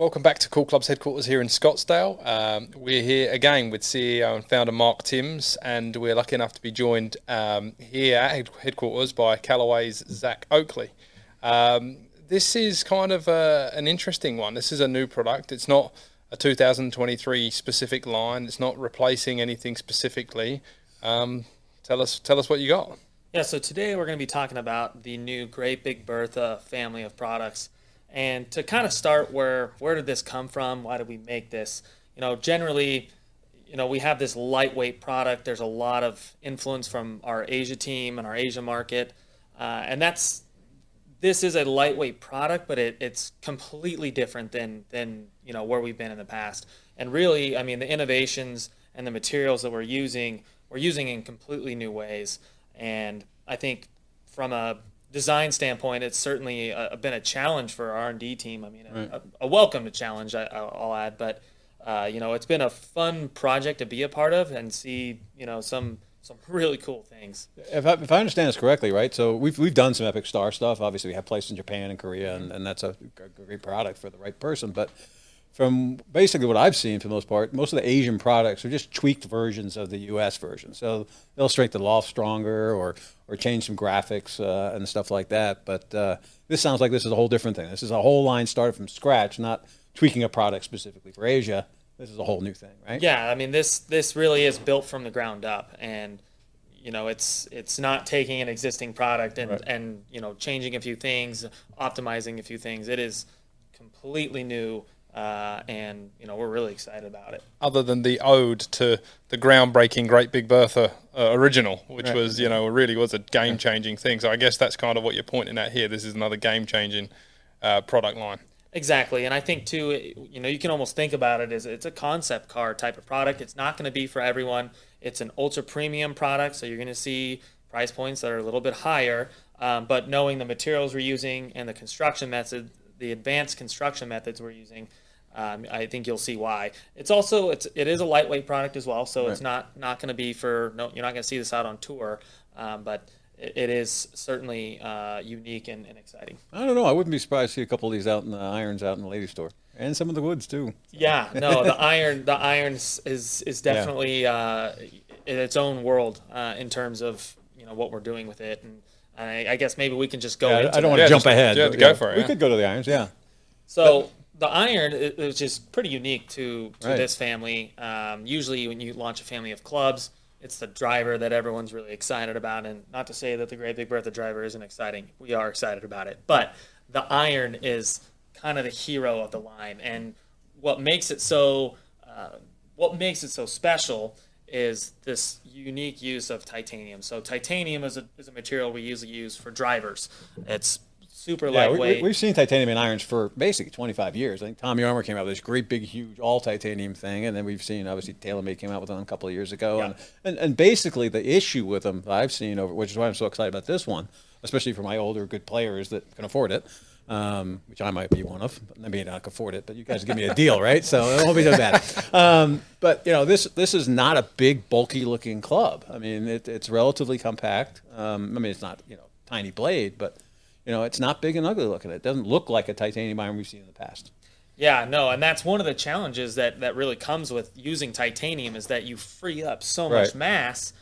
Welcome back to Cool Club's headquarters here in Scottsdale. Um, we're here again with CEO and founder Mark Timms, and we're lucky enough to be joined um, here at headquarters by Callaway's Zack Oakley. Um, this is kind of a, an interesting one. This is a new product. It's not a 2023 specific line. It's not replacing anything specifically. Um, tell us, tell us what you got. Yeah. So today we're going to be talking about the new Great Big Bertha family of products. And to kind of start where where did this come from? Why did we make this? You know, generally, you know, we have this lightweight product. There's a lot of influence from our Asia team and our Asia market, uh, and that's this is a lightweight product, but it, it's completely different than than you know where we've been in the past. And really, I mean, the innovations and the materials that we're using, we're using in completely new ways. And I think from a design standpoint, it's certainly a, been a challenge for our R&D team. I mean, right. a, a, welcome challenge, I, will add, but uh, you know, it's been a fun project to be a part of and see, you know, some some really cool things. If I, if I understand this correctly, right? So we've we've done some Epic Star stuff. Obviously, we have places in Japan and Korea, and, and that's a, a great product for the right person. But from basically what I've seen for the most part, most of the Asian products are just tweaked versions of the U.S. version. So they'll strength the loft stronger or or change some graphics uh, and stuff like that. But uh, this sounds like this is a whole different thing. This is a whole line started from scratch, not tweaking a product specifically for Asia. This is a whole new thing, right? Yeah, I mean this this really is built from the ground up, and you know it's it's not taking an existing product and right. and you know changing a few things, optimizing a few things. It is completely new uh, and you know we're really excited about it. Other than the ode to the groundbreaking Great Big Bertha uh, original, which right. was you know really was a game changing thing. So I guess that's kind of what you're pointing at here. This is another game changing uh, product line. Exactly, and I think too, you know, you can almost think about it as it's a concept car type of product. It's not going to be for everyone. It's an ultra premium product, so you're going to see price points that are a little bit higher. Um, but knowing the materials we're using and the construction method, the advanced construction methods we're using, um, I think you'll see why. It's also it's it is a lightweight product as well, so right. it's not not going to be for no. You're not going to see this out on tour, um, but it, it is certainly uh, unique and, and, exciting. I don't know. I wouldn't be surprised to see a couple of these out in the irons out in the lady store, and some of the woods too. Yeah, no, the iron the irons is is definitely yeah. uh, in its own world uh, in terms of you know what we're doing with it and. I, I guess maybe we can just go. Yeah, I don't want to jump ahead. Yeah, go for it. We could go to the irons, yeah. So the iron is just pretty unique to, to right. this family. Um, usually, when you launch a family of clubs, it's the driver that everyone's really excited about. And not to say that the Great Big Bertha driver isn't exciting, we are excited about it. But the iron is kind of the hero of the line, and what makes it so uh, what makes it so special is this unique use of titanium. So titanium is a, is a material we usually use for drivers. It's super yeah, lightweight. We, have seen titanium in irons for basically 25 years. I think Tommy Armour came out with this great big huge all titanium thing, and then we've seen obviously TaylorMade came out with one a couple of years ago, yeah. and, and and basically the issue with them I've seen over, which is why I'm so excited about this one, especially for my older good players that can afford it. Um, which I might be one of. I may not afford it, but you guys give me a deal, right? So it won't be so bad. Um, but you know, this this is not a big, bulky looking club. I mean, it, it's relatively compact. Um, I mean, it's not you know tiny blade, but you know, it's not big and ugly looking. It doesn't look like a titanium iron we've seen in the past. Yeah, no, and that's one of the challenges that that really comes with using titanium is that you free up so much mass,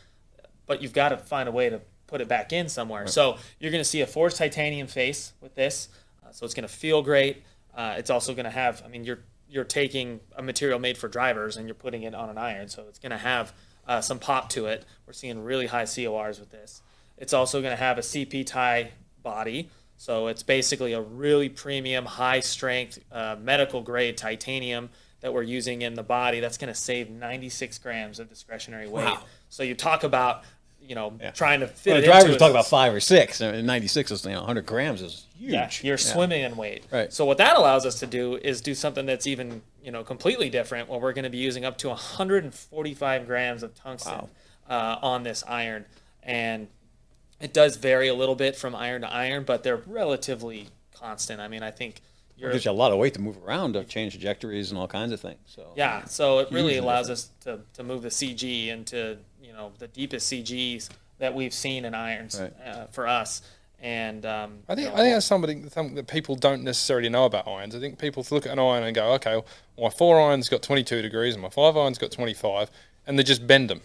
but you've got to find a way to put it back in somewhere. Right. So you're going to see a forged titanium face with this. Uh, so it's going to feel great. Uh, it's also going to have. I mean, you're you're taking a material made for drivers and you're putting it on an iron, so it's going to have uh, some pop to it. We're seeing really high CORs with this. It's also going to have a CP Ti body. So it's basically a really premium, high strength, uh, medical grade titanium that we're using in the body. That's going to save 96 grams of discretionary weight. Wow. So you talk about, you know, yeah. trying to fit well, it drivers talk about five or six. I mean, 96 is, you know, 100 grams is huge. Yeah, you're yeah. swimming in weight. Right. So what that allows us to do is do something that's even, you know, completely different where we're going to be using up to 145 grams of tungsten wow. uh, on this iron. And it does vary a little bit from iron to iron, but they're relatively constant. I mean, I think you're, gives you a lot of weight to move around to change trajectories and all kinds of things. So yeah, so it really allows us to, to move the CG into you know the deepest CGs that we've seen in irons right. uh, for us, And um, I think you I think that's something something that people don't necessarily know about irons. I think people look at an iron and go, okay, well, my four iron's got 22 degrees and my five iron's got 25, and they just bend them.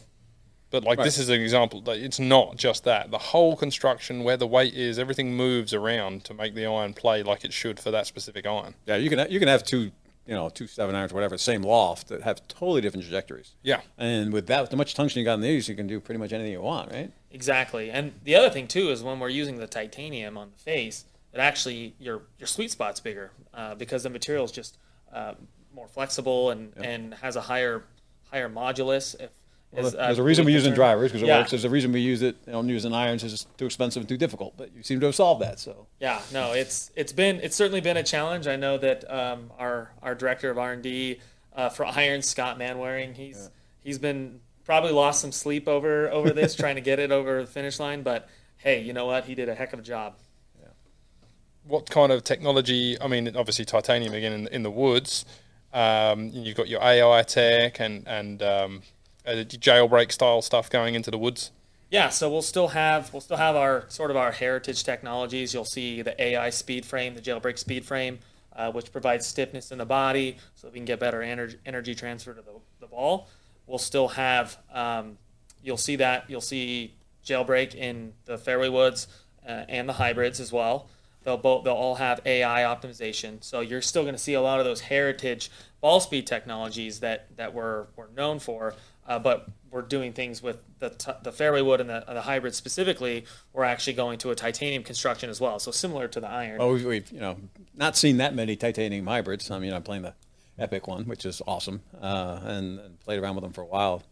But like this is an example that it's not just that. The whole construction, where the weight is, everything moves around to make the iron play like it should for that specific iron. Yeah, you can you can have two, you know, two seven irons, whatever, same loft that have totally different trajectories. Yeah. And with that, with the much tungsten you got in these, you can do pretty much anything you want, right? Exactly. And the other thing too is when we're using the titanium on the face, it actually your your sweet spot's bigger uh, because the material is just uh, more flexible and, and has a higher higher modulus. If Well, is, uh, there's a reason we use it in drivers because it Yeah. works. There's a reason we use it. You don't use it in irons. It's too expensive and too difficult. But you seem to have solved that. So Yeah, no, it's it's been it's certainly been a challenge. I know that um, our our director of R and D uh, for Iron, Scott Manwaring, he's he's been probably lost some sleep over over this trying to get it over the finish line. But hey, you know what? He did a heck of a job. Yeah. What kind of technology? I mean, obviously titanium again in, in the woods. Um, you've got your AI tech and and um, uh, jailbreak style stuff going into the woods. Yeah, so we'll still have we'll still have our sort of our heritage technologies. You'll see the AI speed frame, the jailbreak speed frame, uh, which provides stiffness in the body, so we can get better energy, energy transfer to the, the ball. We'll still have um, you'll see that you'll see jailbreak in the fairway woods uh, and the hybrids as well. They'll both they'll all have AI optimization, so you're still going to see a lot of those heritage ball speed technologies that that we're we're known for. Uh, but we're doing things with the, t- the fairway wood and the, the hybrid specifically. We're actually going to a titanium construction as well, so similar to the iron. well, we've, we've you know not seen that many titanium hybrids. I mean, I'm playing the Epic one, which is awesome, uh, and, and played around with them for a while.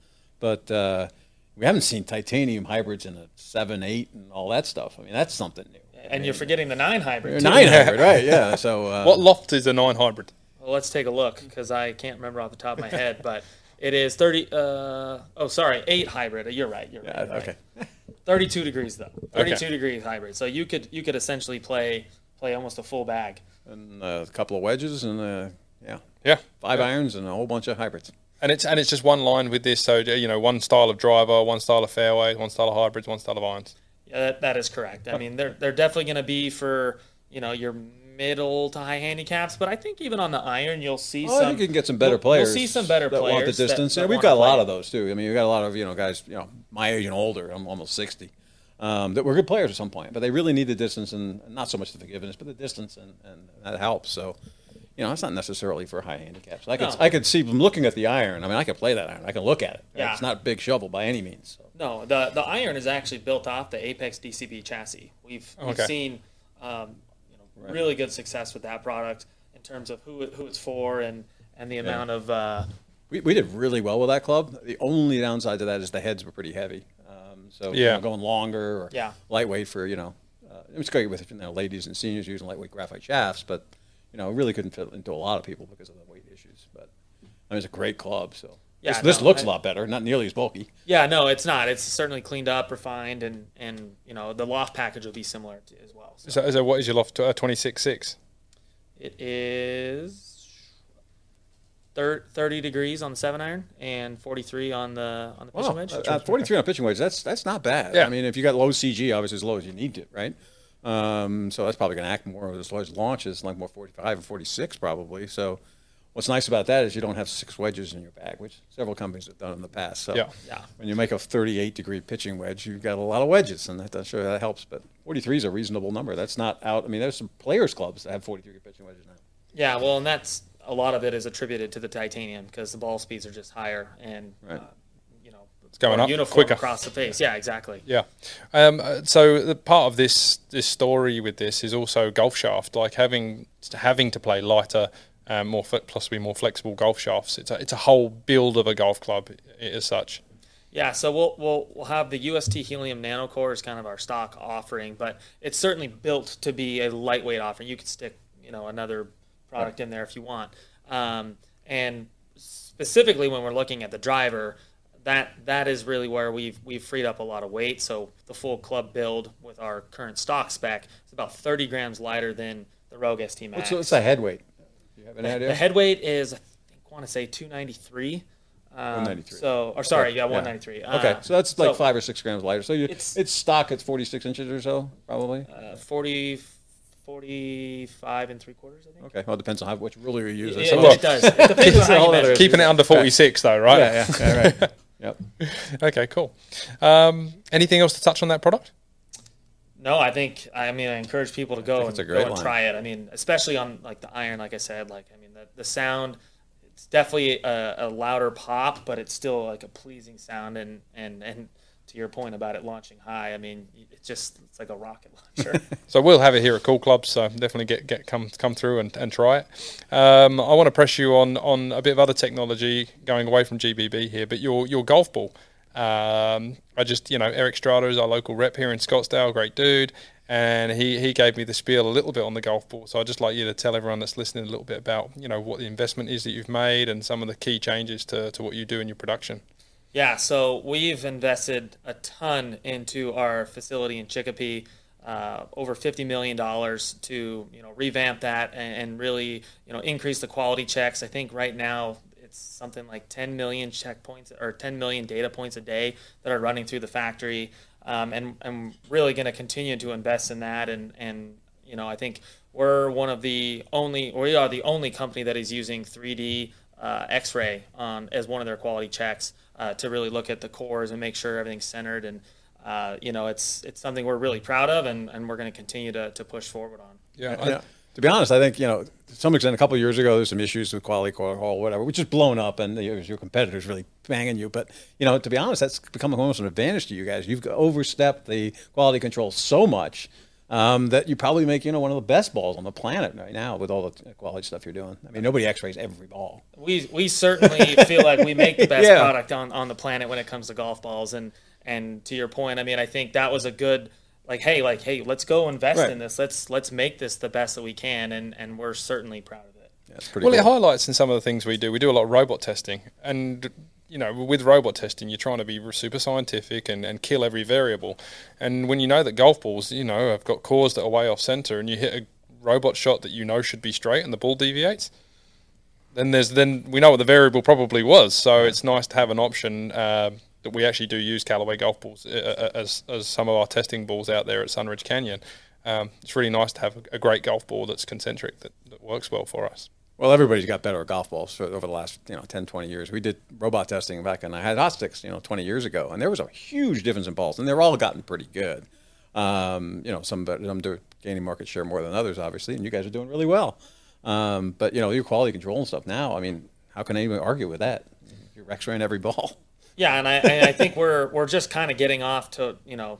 But uh, we haven't seen titanium hybrids in a seven, eight, and all that stuff. I mean, that's something new. And you're forgetting the nine hybrid. too. Nine hybrid, right? Yeah. So uh, What loft is a nine hybrid? Well, let's take a look because I can't remember off the top of my head, but it is 30. Uh, oh, sorry, eight hybrid. You're right. You're right. Yeah, you're right. okay. 32 degrees though. 32 Okay. degrees hybrid. So you could you could essentially play play almost a full bag. And uh, a couple of wedges and uh, yeah, Yeah, five irons and a whole bunch of hybrids. and it's and it's just one line with this. So you know, one style of driver, one style of fairway, one style of hybrids, one style of irons. Yeah, that, that is correct. I mean, they're they're definitely going to be for you know your middle to high handicaps, but I think even on the iron you'll see Well, some. I think you can get some better you'll- players. You'll see some better that players want the distance. That, yeah, that we've got a lot of those too. I mean, we've got a lot of you know guys, you know, my age and older. I'm almost sixty. Um, that were good players at some point, but they really need the distance and not so much the forgiveness, but the distance, and, and that helps. So, you know, it's not necessarily for high handicaps. I could No. I could see them looking at the iron. I mean, I could play that iron. I can look at it. Yeah. It's not a big shovel by any means. So. No, the the iron is actually built off the Apex DCB chassis. We've we've Okay. seen um, you know, really good success with that product in terms of who it, who it's for and and the amount of uh, We, we did really well with that club. The only downside to that is the heads were pretty heavy. Um, so you know, going longer or Yeah. lightweight for you know, uh, it was great with you know, ladies and seniors using lightweight graphite shafts, but you know, it really couldn't fit into a lot of people because of the weight issues. But I mean, it's a great club. So Yeah, this, this looks I- a lot better. Not nearly as bulky. yeah no it's not it's certainly cleaned up refined and and you know the loft package will be similar to, as well. So So, so what is your loft? Uh, Twenty six six. it is. 30 degrees on the seven iron and 43 on the on the pitching Wow, wedge. uh, uh, 43 on pitching wedge. That's that's not bad. Yeah. I mean, if you got low CG, obviously as low as you need to, right? Um, so that's probably going to act more as large launches, like more 45 or 46 probably. So what's nice about that is you don't have six wedges in your bag, which several companies have done in the past. So Yeah. Yeah. when you make a 38 degree pitching wedge, you've got a lot of wedges, and that, I'm sure that helps. But 43 is a reasonable number. That's not out. I mean, there's some players clubs that have 43 pitching wedges now. Yeah, well, and that's a lot of it is attributed to the titanium because the ball speeds are just higher and Right. uh, you know it's going up uniform quicker. across the face. Yeah, exactly. Yeah. Um, uh, so the part of this this story with this is also golf shaft, like having having to play lighter, um, more fle- possibly more flexible golf shafts. It's a it's a whole build of a golf club as such. Yeah, so we'll we'll we'll have the UST Helium Nanocore as kind of our stock offering, but it's certainly built to be a lightweight offering. You could stick you know another product in there if you want, um, and specifically when we're looking at the driver, that that is really where we've we've freed up a lot of weight. So the full club build with our current stock spec is about 30 grams lighter than the Rogue ST Max. What's, what's the head weight? Do you have an idea? The head weight is I think want to say 293. Um, 193. So, or sorry, Okay, yeah, yeah. 193. Okay, Uh, so that's like five or six grams lighter. So you, It's- it's, stock at 46 inches or so, probably. uh, 40, 45 and three quarters, I think. Okay, well, it depends on how, which ruler you use. Yeah, So- it does. It depends on how you measure. Keeping it under 46 though, right? yeah, yeah, yeah, right. Yep. okay, cool. Um, anything else to touch on that product? No, I think I mean I encourage people to go and it's a go and line. try it. I mean, especially on like the iron, like I said, like I mean the, the sound, it's definitely a, a louder pop, but it's still like a pleasing sound. And and and to your point about it launching high, I mean it's just it's like a rocket launcher. So we'll have it here at Cool Club. So definitely get, get come come through and, and try it. Um, I want to press you on on a bit of other technology going away from GBB here, but your your golf ball. Um, I just you know Eric Strata is our local rep here in Scottsdale, great dude, and he he gave me the spiel a little bit on the golf ball. So I'd just like you to tell everyone that's listening a little bit about you know what the investment is that you've made and some of the key changes to, to what you do in your production. Yeah, so we've invested a ton into our facility in Chicopee, uh, over fifty million dollars to you know revamp that and, and really you know increase the quality checks. I think right now it's something like ten million checkpoints or ten million data points a day that are running through the factory, um, and I'm really going to continue to invest in that. And and you know I think we're one of the only, we are the only company that is using 3D uh, X-ray on as one of their quality checks uh, to really look at the cores and make sure everything's centered. And uh, you know, it's it's something we're really proud of, and, and we're going to continue to to push forward on. Yeah, Yeah. To be honest, I think you know to some extent a couple of years ago there's some issues with quality control, whatever, which is blown up, and your, your competitors really banging you. But you know, to be honest, that's become almost an advantage to you guys. You've overstepped the quality control so much um, that you probably make you know one of the best balls on the planet right now with all the quality stuff you're doing. I mean, nobody X-rays every ball. We we certainly feel like we make the best Yeah. product on, on the planet when it comes to golf balls. And and to your point, I mean, I think that was a good like, hey, like, hey, let's go invest Right. in this. Let's let's make this the best that we can, and and we're certainly proud of it. Yeah, it's pretty Well, it highlights in some of the things we do. We do a lot of robot testing, and you know, with robot testing, you're trying to be super scientific and, and kill every variable. And when you know that golf balls, you know, have got cores that are way off center, and you hit a robot shot that you know should be straight, and the ball deviates, then there's then we know what the variable probably was. So it's nice to have an option. Uh, that we actually do use Callaway golf balls uh, uh, as, as some of our testing balls out there at Sunridge Canyon. Um, it's really nice to have a, great golf ball that's concentric that, that works well for us. Well, everybody's got better golf balls over the last, you know, 10, 20 years. We did robot testing back when I had you know, 20 years ago, and there was a huge difference in balls, and they're all gotten pretty good. Um, you know, some some do gaining market share more than others, obviously, and you guys are doing really well. Um, but you know, your quality control and stuff now. I mean, how can anyone argue with that? You're X-raying every ball. Yeah, and I, I think we're we're just kind of getting off to you know,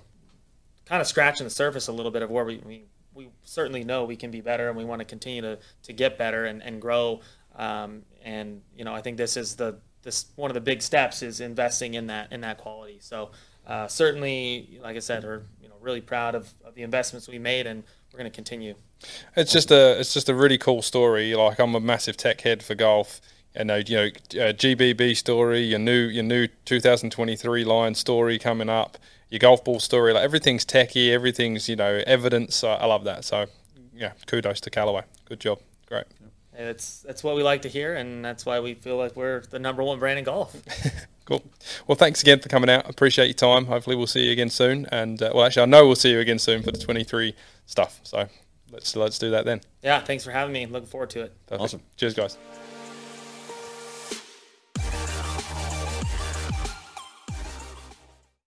kind of scratching the surface a little bit of where we we, we certainly know we can be better, and we want to continue to, to get better and, and grow. Um, and you know, I think this is the this one of the big steps is investing in that in that quality. So uh, certainly, like I said, we're you know really proud of, of the investments we made, and we're going to continue. It's just a it's just a really cool story. Like I'm a massive tech head for golf. You know, you know, uh, GBB story, your new your new 2023 line story coming up, your golf ball story. Like everything's techie, everything's you know evidence. I, I love that. So yeah, kudos to Callaway. Good job. Great. And it's that's what we like to hear, and that's why we feel like we're the number one brand in golf. Cool. Well, thanks again for coming out. Appreciate your time. Hopefully, we'll see you again soon. And uh, well, actually, I know we'll see you again soon for the 23 stuff. So let's let's do that then. yeah, thanks for having me. Looking forward to it. Perfect. Awesome. Cheers, guys.